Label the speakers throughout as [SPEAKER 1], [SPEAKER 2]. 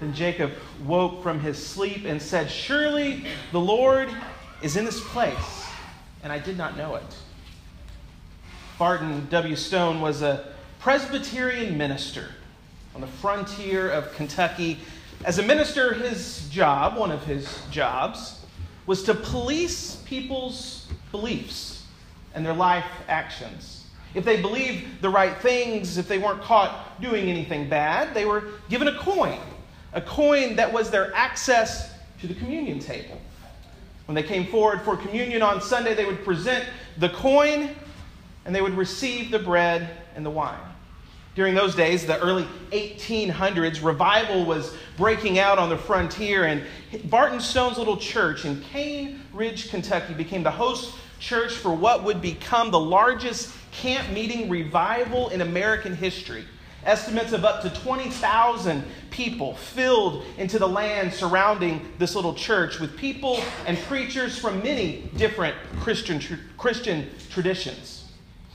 [SPEAKER 1] Then Jacob woke from his sleep and said, Surely the Lord is in this place, and I did not know it. Barton W. Stone was a Presbyterian minister on the frontier of Kentucky. As a minister, his job, one of his jobs, was to police people's beliefs and their life actions. If they believed the right things, if they weren't caught doing anything bad, they were given a coin, a coin that was their access to the communion table. When they came forward for communion on Sunday, they would present the coin and they would receive the bread and the wine. During those days, the early 1800s, revival was breaking out on the frontier, and Barton Stone's little church in Cane Ridge, Kentucky, became the host church for what would become the largest camp meeting revival in American history. Estimates of up to 20,000 people filled into the land surrounding this little church with people and preachers from many different Christian, Christian traditions.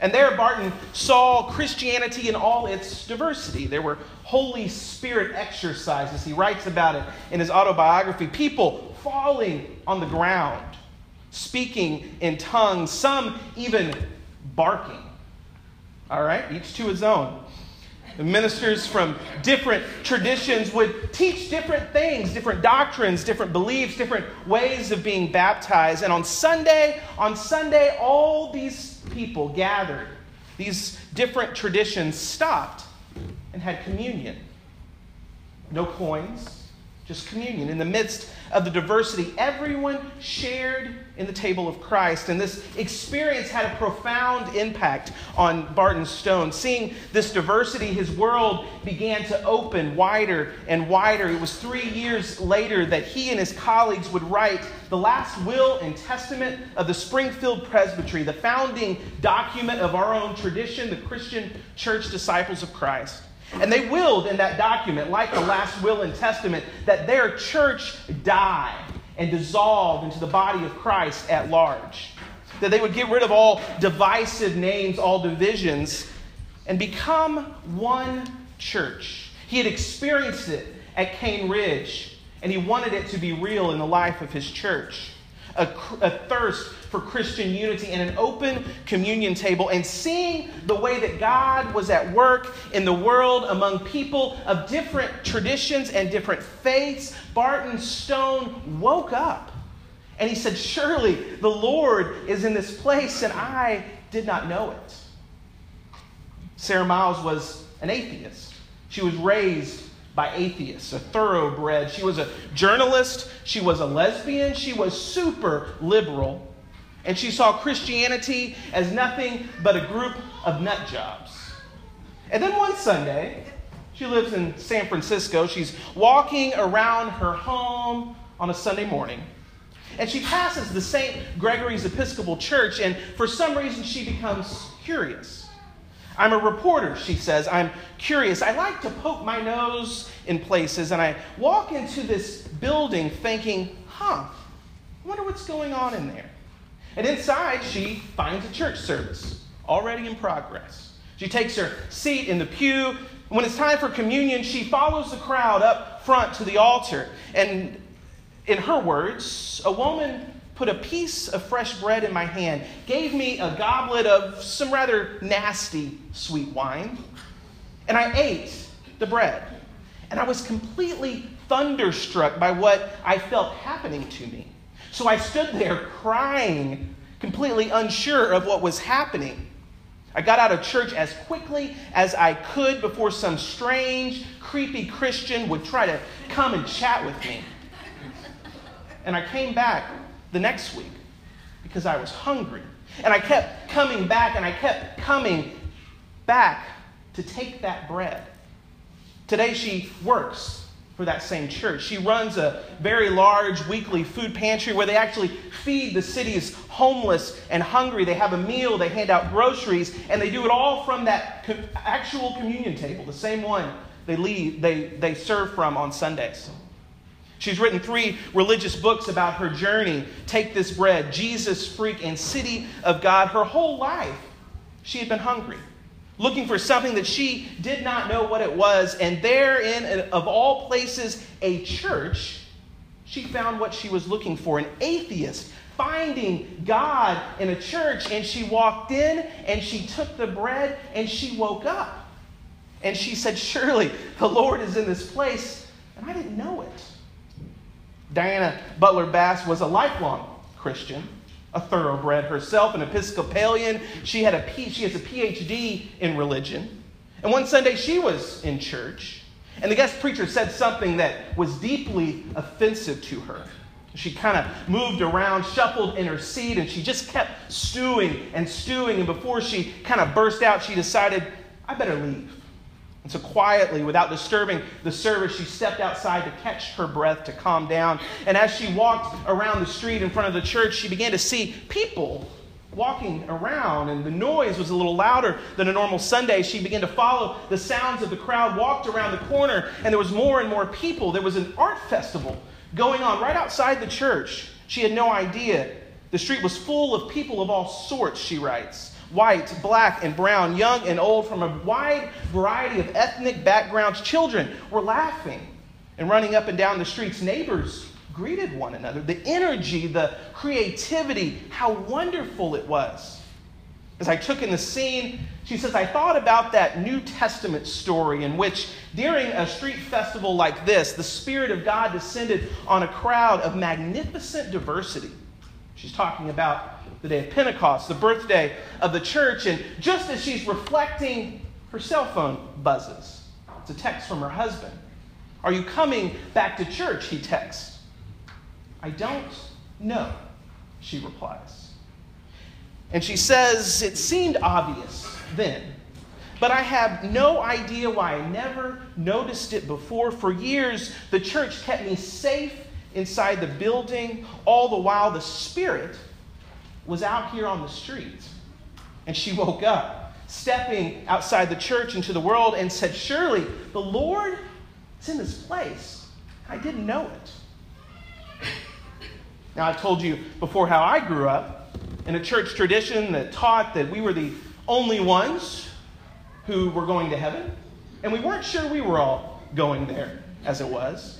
[SPEAKER 1] And there, Barton saw Christianity in all its diversity. There were Holy Spirit exercises. He writes about it in his autobiography. People falling on the ground, speaking in tongues, some even barking. All right, each to his own. Ministers from different traditions would teach different things, different doctrines, different beliefs, different ways of being baptized. And on Sunday, on Sunday, all these people gathered, these different traditions stopped and had communion. No coins, just communion. In the midst of the diversity, everyone shared in the table of Christ. And this experience had a profound impact on Barton Stone. Seeing this diversity, his world began to open wider and wider. It was three years later that he and his colleagues would write the last will and testament of the Springfield Presbytery, the founding document of our own tradition, the Christian Church Disciples of Christ. And they willed in that document, like the last will and testament, that their church die and dissolve into the body of Christ at large. That they would get rid of all divisive names, all divisions, and become one church. He had experienced it at Cane Ridge, and he wanted it to be real in the life of his church. A, a thirst for Christian unity and an open communion table and seeing the way that God was at work in the world among people of different traditions and different faiths, Barton Stone woke up and he said, Surely the Lord is in this place, and I did not know it. Sara Miles was an atheist. She was raised by atheists, a thoroughbred. She was a journalist. She was a lesbian. She was super liberal. And she saw Christianity as nothing but a group of nut jobs. And then one Sunday, she lives in San Francisco. She's walking around her home on a Sunday morning. And she passes the St. Gregory's Episcopal Church, and for some reason, she becomes curious. I'm a reporter, she says. I'm curious. I like to poke my nose in places, and I walk into this building thinking, huh, I wonder what's going on in there. And inside, she finds a church service already in progress. She takes her seat in the pew. When it's time for communion, she follows the crowd up front to the altar. And in her words, a woman put a piece of fresh bread in my hand, gave me a goblet of some rather nasty sweet wine, and I ate the bread. And I was completely thunderstruck by what I felt happening to me. So I stood there crying, completely unsure of what was happening. I got out of church as quickly as I could before some strange, creepy Christian would try to come and chat with me. And I came back the next week because I was hungry. And I kept coming back and I kept coming back to take that bread. Today she works for that same church. She runs a very large weekly food pantry where they actually feed the city's homeless and hungry. They have a meal, they hand out groceries, and they do it all from that actual communion table, the same one they, leave, they, they serve from on Sundays. She's written three religious books about her journey Take This Bread, Jesus Freak, and City of God. Her whole life, she had been hungry. Looking for something that she did not know what it was. And there, in of all places, a church, she found what she was looking for an atheist finding God in a church. And she walked in and she took the bread and she woke up. And she said, Surely the Lord is in this place. And I didn't know it. Diana Butler Bass was a lifelong Christian a thoroughbred herself, an Episcopalian. She, had a P, she has a PhD in religion. And one Sunday she was in church, and the guest preacher said something that was deeply offensive to her. She kind of moved around, shuffled in her seat, and she just kept stewing and stewing. And before she kind of burst out, she decided, I better leave. And so, quietly, without disturbing the service, she stepped outside to catch her breath, to calm down. And as she walked around the street in front of the church, she began to see people walking around, and the noise was a little louder than a normal Sunday. She began to follow the sounds of the crowd, walked around the corner, and there was more and more people. There was an art festival going on right outside the church. She had no idea. The street was full of people of all sorts, she writes white, black, and brown, young and old, from a wide variety of ethnic backgrounds. Children were laughing and running up and down the streets. Neighbors greeted one another. The energy, the creativity, how wonderful it was. As I took in the scene, she says, I thought about that New Testament story in which, during a street festival like this, the Spirit of God descended on a crowd of magnificent diversity. She's talking about the day of Pentecost, the birthday of the church. And just as she's reflecting, her cell phone buzzes. It's a text from her husband. Are you coming back to church? He texts. I don't know, she replies. And she says, It seemed obvious then, but I have no idea why I never noticed it before. For years, the church kept me safe inside the building, all the while the Spirit was out here on the street. And she woke up, stepping outside the church into the world, and said, Surely the Lord is in this place. I didn't know it. Now, I've told you before how I grew up in a church tradition that taught that we were the only ones who were going to heaven, and we weren't sure we were all going there as it was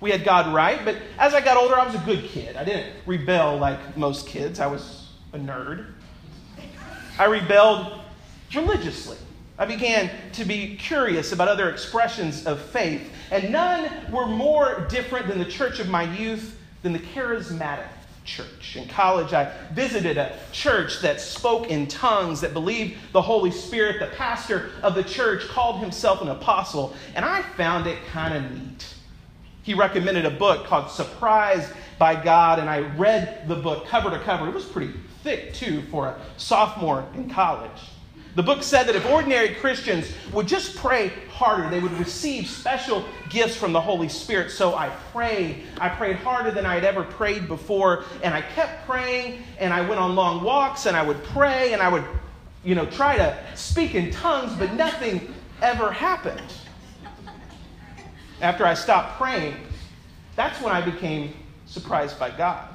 [SPEAKER 1] we had God right. But as I got older, I was a good kid. I didn't rebel like most kids, I was a nerd. I rebelled religiously. I began to be curious about other expressions of faith, and none were more different than the church of my youth than the charismatic church. In college, I visited a church that spoke in tongues, that believed the Holy Spirit. The pastor of the church called himself an apostle, and I found it kind of neat. He recommended a book called Surprised by God, and I read the book cover to cover. It was pretty thick, too, for a sophomore in college. The book said that if ordinary Christians would just pray harder, they would receive special gifts from the Holy Spirit. So I prayed. I prayed harder than I had ever prayed before, and I kept praying, and I went on long walks, and I would pray, and I would, you know, try to speak in tongues, but nothing ever happened after I stopped praying, that's when I became surprised by God.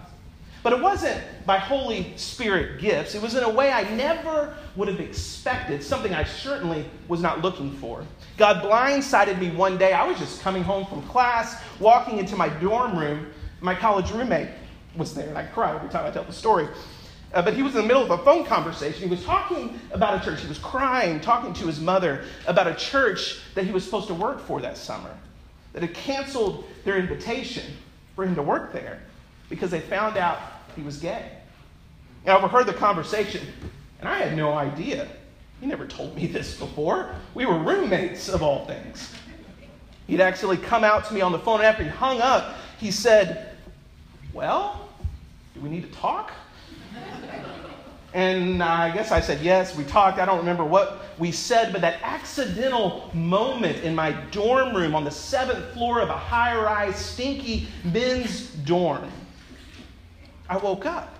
[SPEAKER 1] But it wasn't by Holy Spirit gifts. It was in a way I never would have expected, something I certainly was not looking for. God blindsided me one day. I was just coming home from class, walking into my dorm room. My college roommate was there, and I cry every time I tell the story. Uh, but he was in the middle of a phone conversation. He was talking about a church. He was crying, talking to his mother about a church that he was supposed to work for that summer that had canceled their invitation for him to work there because they found out he was gay. I overheard the conversation, and I had no idea. He never told me this before. We were roommates, of all things. He'd actually come out to me on the phone after he hung up. He said, Well, do we need to talk? And I guess I said yes. We talked. I don't remember what we said, but that accidental moment in my dorm room on the seventh floor of a high rise, stinky men's dorm, I woke up.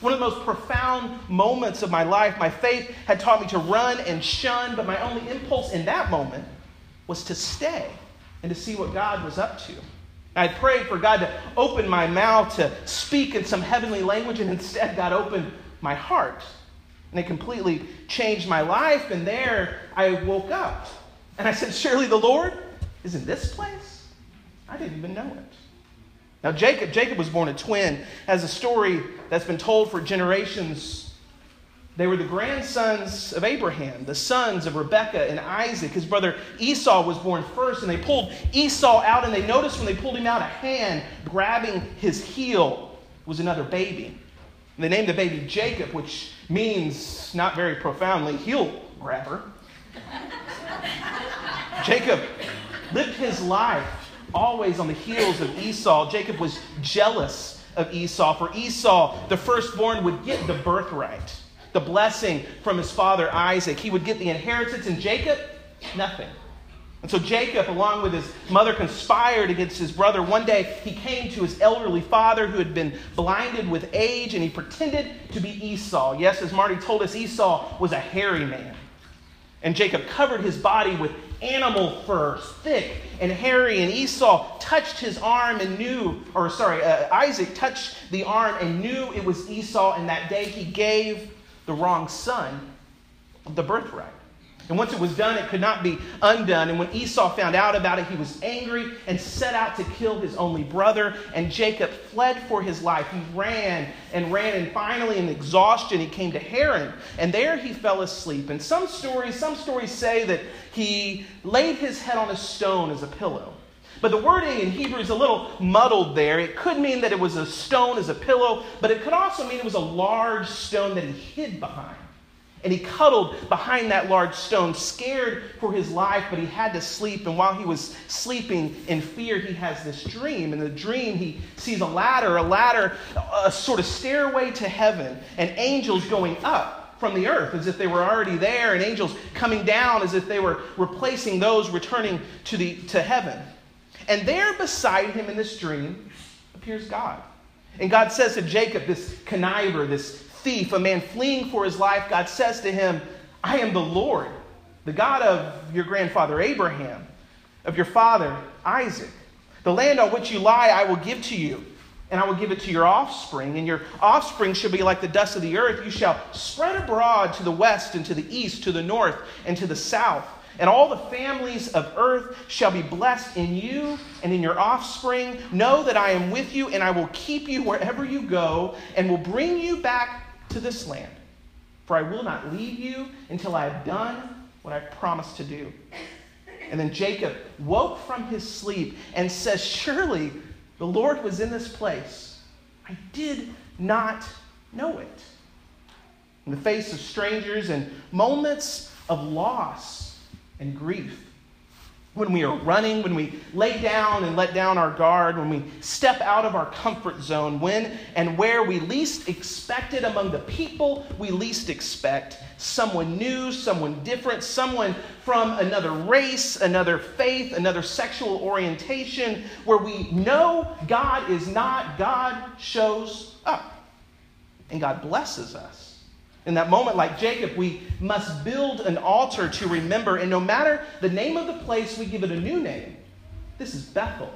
[SPEAKER 1] One of the most profound moments of my life. My faith had taught me to run and shun, but my only impulse in that moment was to stay and to see what God was up to. I prayed for God to open my mouth to speak in some heavenly language, and instead, God opened my heart And it completely changed my life. And there I woke up. And I said, Surely the Lord is in this place? I didn't even know it. Now, Jacob, Jacob was born a twin, has a story that's been told for generations. They were the grandsons of Abraham, the sons of Rebekah and Isaac. His brother Esau was born first, and they pulled Esau out, and they noticed when they pulled him out, a hand grabbing his heel was another baby. They named the baby Jacob, which means, not very profoundly, heel grabber. Jacob lived his life always on the heels of Esau. Jacob was jealous of Esau, for Esau, the firstborn, would get the birthright, the blessing from his father Isaac. He would get the inheritance, and Jacob, nothing. And so Jacob, along with his mother, conspired against his brother. One day he came to his elderly father who had been blinded with age, and he pretended to be Esau. Yes, as Marty told us, Esau was a hairy man. And Jacob covered his body with animal fur, thick and hairy. And Esau touched his arm and knew, or sorry, uh, Isaac touched the arm and knew it was Esau. And that day he gave the wrong son the birthright. And once it was done, it could not be undone. And when Esau found out about it, he was angry and set out to kill his only brother. And Jacob fled for his life. He ran and ran, and finally, in exhaustion, he came to Haran. And there he fell asleep. And some stories, some stories say that he laid his head on a stone as a pillow. But the wording in Hebrew is a little muddled there. It could mean that it was a stone as a pillow, but it could also mean it was a large stone that he hid behind. And he cuddled behind that large stone, scared for his life, but he had to sleep. And while he was sleeping in fear, he has this dream. In the dream, he sees a ladder, a ladder, a sort of stairway to heaven, and angels going up from the earth as if they were already there, and angels coming down as if they were replacing those returning to, the, to heaven. And there beside him in this dream appears God. And God says to Jacob, this conniver, this thief, a man fleeing for his life, God says to him, I am the Lord, the God of your grandfather Abraham, of your father Isaac. The land on which you lie, I will give to you, and I will give it to your offspring, and your offspring shall be like the dust of the earth. You shall spread abroad to the west, and to the east, to the north, and to the south. And all the families of earth shall be blessed in you and in your offspring. Know that I am with you, and I will keep you wherever you go, and will bring you back to this land. For I will not leave you until I have done what I promised to do. And then Jacob woke from his sleep and says, Surely the Lord was in this place. I did not know it. In the face of strangers and moments of loss and grief, when we are running, when we lay down and let down our guard, when we step out of our comfort zone, when and where we least expect it among the people we least expect, someone new, someone different, someone from another race, another faith, another sexual orientation, where we know God is not, God shows up. And God blesses us. In that moment, like Jacob, we must build an altar to remember. And no matter the name of the place, we give it a new name. This is Bethel.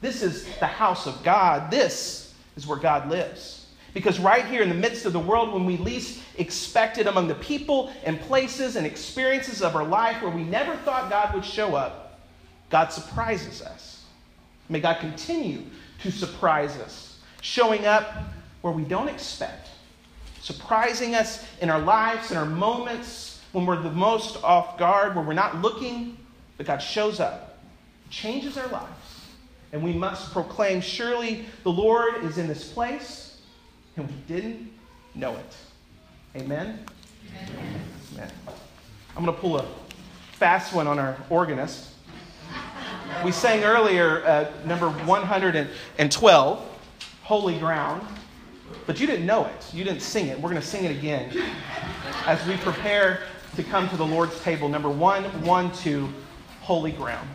[SPEAKER 1] This is the house of God. This is where God lives. Because right here in the midst of the world, when we least expect it, among the people and places and experiences of our life where we never thought God would show up, God surprises us. May God continue to surprise us, showing up where we don't expect surprising us in our lives, in our moments when we're the most off guard, where we're not looking, but God shows up, changes our lives. And we must proclaim, surely the Lord is in this place, and we didn't know it. Amen? Amen. Amen. I'm going to pull a fast one on our organist. We sang earlier, uh, number 112, Holy Ground. But you didn't know it. You didn't sing it. We're going to sing it again as we prepare to come to the Lord's table. Number one, one, two, holy ground.